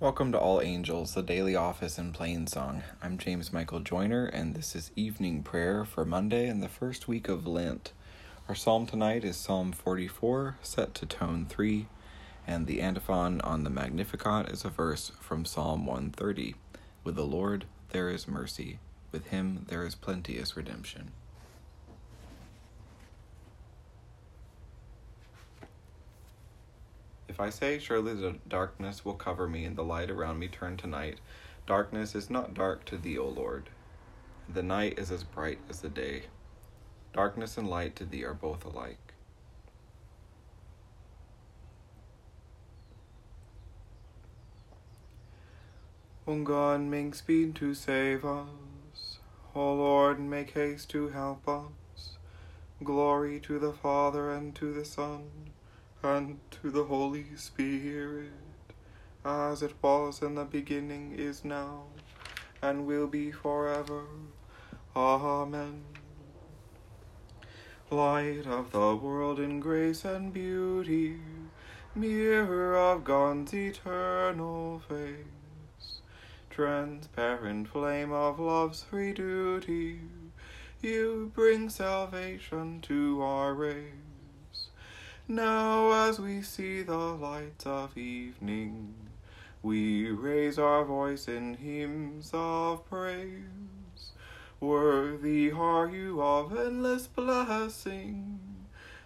Welcome to All Angels, the daily office in plain song. I'm James Michael Joyner, and this is evening prayer for Monday in the first week of Lent. Our psalm tonight is Psalm 44, set to tone 3, and the antiphon on the Magnificat is a verse from Psalm 130. With the Lord there is mercy, with him there is plenteous redemption. I say, Surely the darkness will cover me, and the light around me turn to night, darkness is not dark to thee, O Lord. The night is as bright as the day. Darkness and light to thee are both alike. O God, make speed to save us. O Lord, make haste to help us. Glory to the Father and to the Son and to the Holy Spirit, as it was in the beginning, is now, and will be forever. Amen. Light of the world in grace and beauty, mirror of God's eternal face, transparent flame of love's free duty, you bring salvation to our race. Now, as we see the light of evening, we raise our voice in hymns of praise. Worthy are you of endless blessing,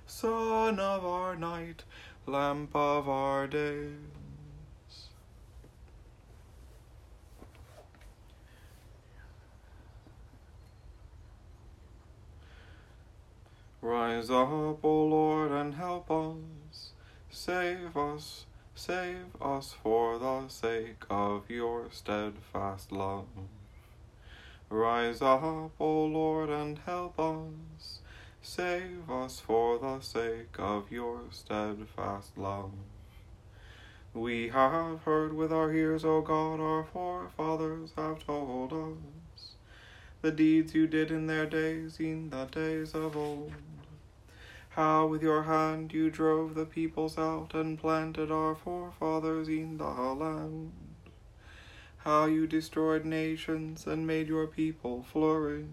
Sun of our night, lamp of our days. Rise up, O Lord, and help us. Save us, save us for the sake of your steadfast love. Rise up, O Lord, and help us. Save us for the sake of your steadfast love. We have heard with our ears, O God, our forefathers have told us the deeds you did in their days, in the days of old how with your hand you drove the peoples out and planted our forefathers in the land. How you destroyed nations and made your people flourish.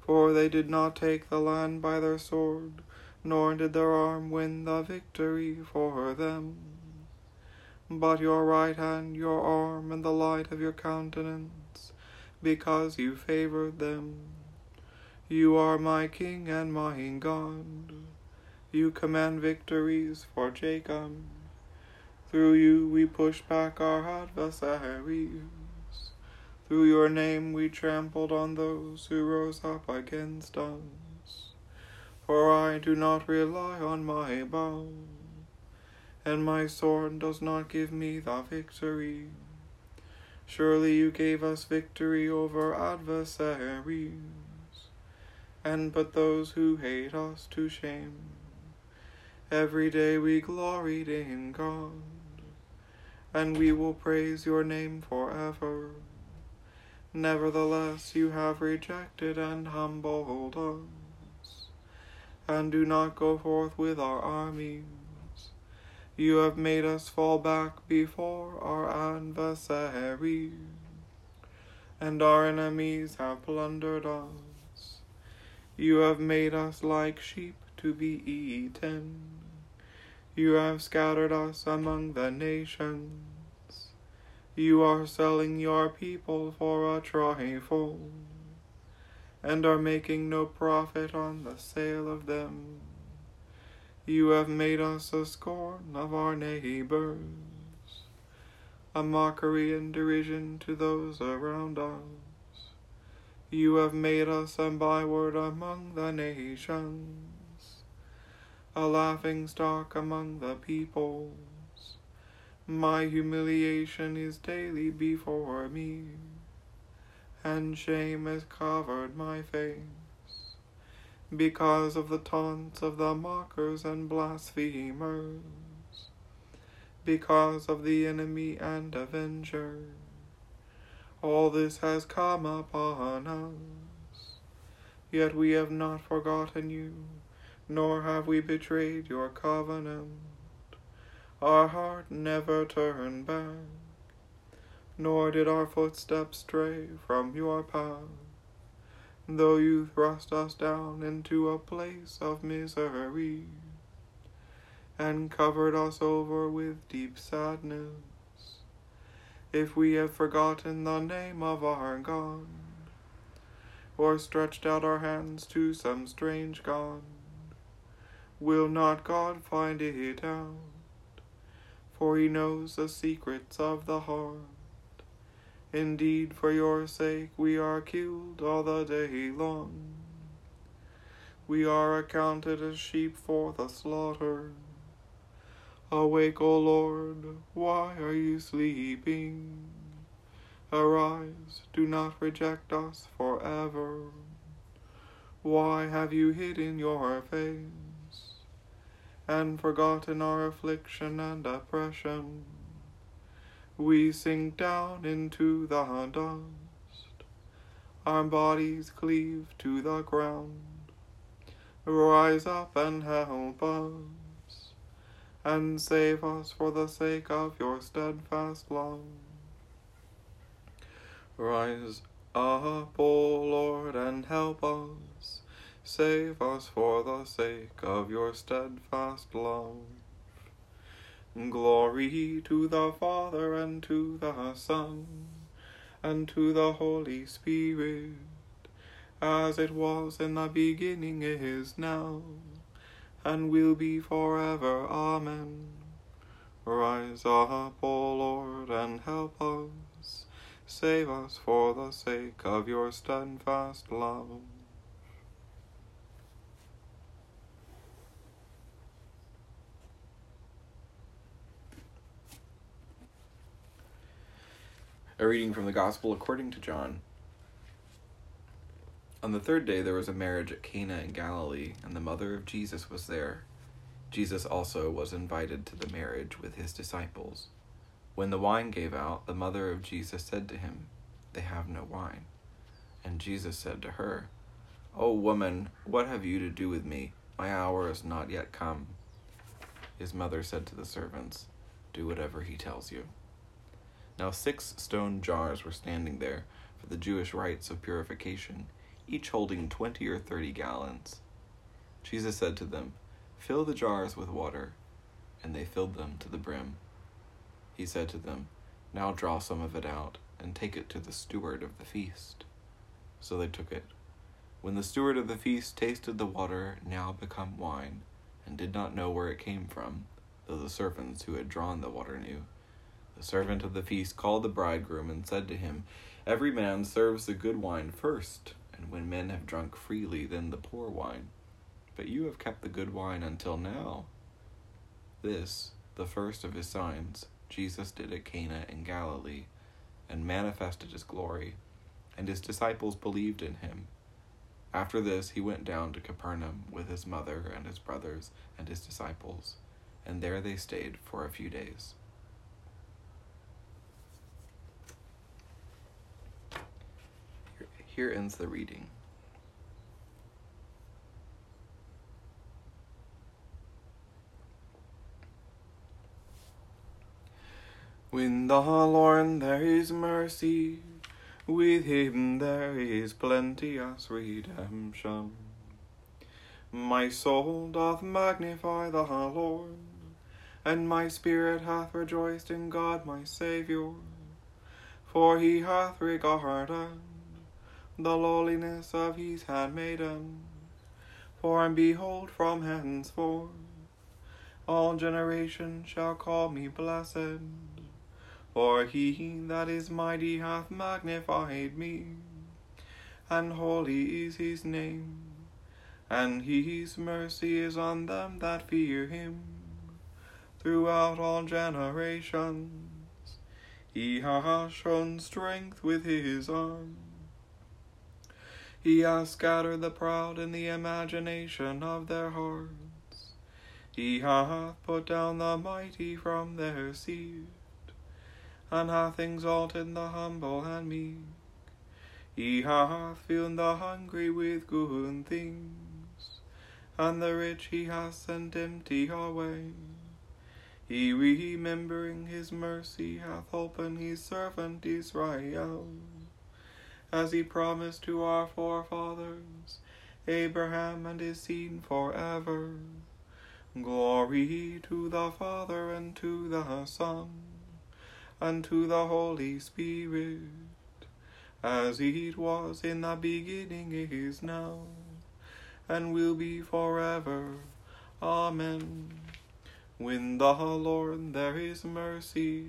For they did not take the land by their sword, nor did their arm win the victory for them. But your right hand, your arm, and the light of your countenance, because you favored them you are my King and my God. You command victories for Jacob. Through you we push back our adversaries. Through your name we trampled on those who rose up against us. For I do not rely on my bow, and my sword does not give me the victory. Surely you gave us victory over adversaries and put those who hate us to shame. Every day we gloried in God, and we will praise your name forever. Nevertheless, you have rejected and humbled us, and do not go forth with our armies. You have made us fall back before our adversaries, and our enemies have plundered us. You have made us like sheep to be eaten. You have scattered us among the nations. You are selling your people for a trifle, and are making no profit on the sale of them. You have made us a scorn of our neighbors, a mockery and derision to those around us. You have made us a byword among the nations, a laughing stock among the peoples. My humiliation is daily before me, and shame has covered my face, because of the taunts of the mockers and blasphemers, because of the enemy and avenger all this has come upon us. Yet we have not forgotten you, nor have we betrayed your covenant. our heart never turned back, nor did our footsteps stray from your path. Though you thrust us down into a place of misery, and covered us over with deep sadness, if we have forgotten the name of our God, or stretched out our hands to some strange God, will not God find it out? For he knows the secrets of the heart. Indeed, for your sake we are killed all the day long. We are accounted as sheep for the slaughter. Awake, O Lord, why are you sleeping? Arise, do not reject us forever. Why have you hidden your face and forgotten our affliction and oppression? We sink down into the dust, our bodies cleave to the ground. Rise up and help us and save us for the sake of your steadfast love. Rise up, O Lord, and help us. Save us for the sake of your steadfast love. Glory to the Father, and to the Son, and to the Holy Spirit, as it was in the beginning, is now and will be forever. Amen. Rise up, O Lord, and help us. Save us for the sake of your steadfast love. A reading from the Gospel according to John. On the third day there was a marriage at Cana in Galilee, and the mother of Jesus was there. Jesus also was invited to the marriage with his disciples. When the wine gave out, the mother of Jesus said to him, They have no wine. And Jesus said to her, O woman, what have you to do with me? My hour is not yet come. His mother said to the servants, Do whatever he tells you. Now six stone jars were standing there for the Jewish rites of purification each holding twenty or thirty gallons. Jesus said to them, Fill the jars with water. And they filled them to the brim. He said to them, Now draw some of it out, and take it to the steward of the feast. So they took it. When the steward of the feast tasted the water now become wine, and did not know where it came from, though the servants who had drawn the water knew, the servant of the feast called the bridegroom and said to him, Every man serves the good wine first and when men have drunk freely, then the poor wine. But you have kept the good wine until now. This, the first of his signs, Jesus did at Cana in Galilee, and manifested his glory, and his disciples believed in him. After this, he went down to Capernaum with his mother and his brothers and his disciples, and there they stayed for a few days. Here ends the reading. With the Lord there is mercy, with him there is plenteous redemption. My soul doth magnify the Lord, and my spirit hath rejoiced in God my Saviour, for he hath regarded the lowliness of his handmaiden. For and behold, from henceforth all generations shall call me blessed. For he that is mighty hath magnified me, and holy is his name, and his mercy is on them that fear him throughout all generations. He hath shown strength with his arm he hath scattered the proud in the imagination of their hearts. He hath put down the mighty from their seat, and hath exalted the humble and meek. He hath filled the hungry with good things, and the rich he hath sent empty away. He remembering his mercy hath opened his servant Israel, as he promised to our forefathers, Abraham and his seed forever. Glory to the Father and to the Son and to the Holy Spirit, as it was in the beginning, is now, and will be forever. Amen. With the Lord there is mercy,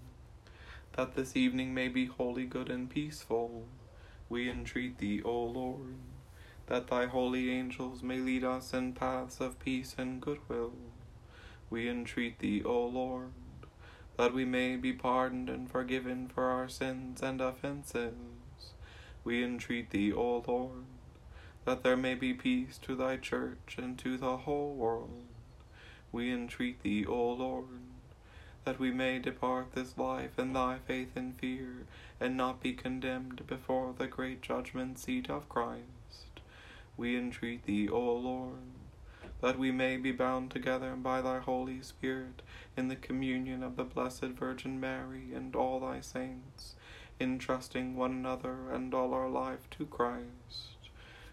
that this evening may be wholly good and peaceful. We entreat thee, O Lord, that thy holy angels may lead us in paths of peace and goodwill. We entreat thee, O Lord, that we may be pardoned and forgiven for our sins and offences. We entreat thee, O Lord, that there may be peace to thy church and to the whole world. We entreat thee, O Lord, that we may depart this life in thy faith and fear, and not be condemned before the great judgment seat of Christ. We entreat thee, O Lord, that we may be bound together by thy Holy Spirit in the communion of the Blessed Virgin Mary and all thy saints, entrusting one another and all our life to Christ.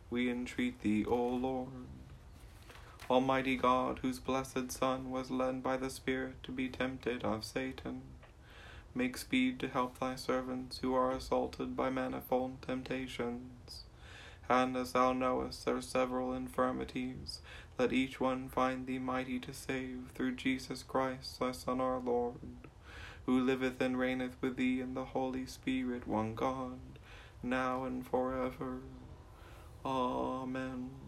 We entreat thee, O Lord Almighty God, whose blessed Son was led by the Spirit to be tempted of Satan, make speed to help thy servants who are assaulted by manifold temptations. And as thou knowest their several infirmities, let each one find thee mighty to save through Jesus Christ, thy Son, our Lord, who liveth and reigneth with thee in the Holy Spirit, one God, now and forever. Amen.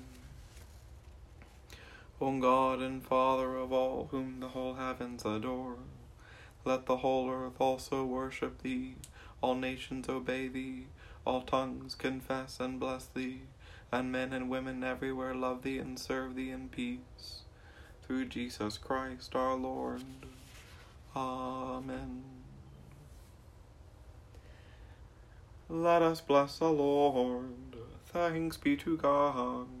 O God and Father of all whom the whole heavens adore, let the whole earth also worship thee, all nations obey thee, all tongues confess and bless thee, and men and women everywhere love thee and serve thee in peace. Through Jesus Christ our Lord. Amen. Let us bless the Lord. Thanks be to God.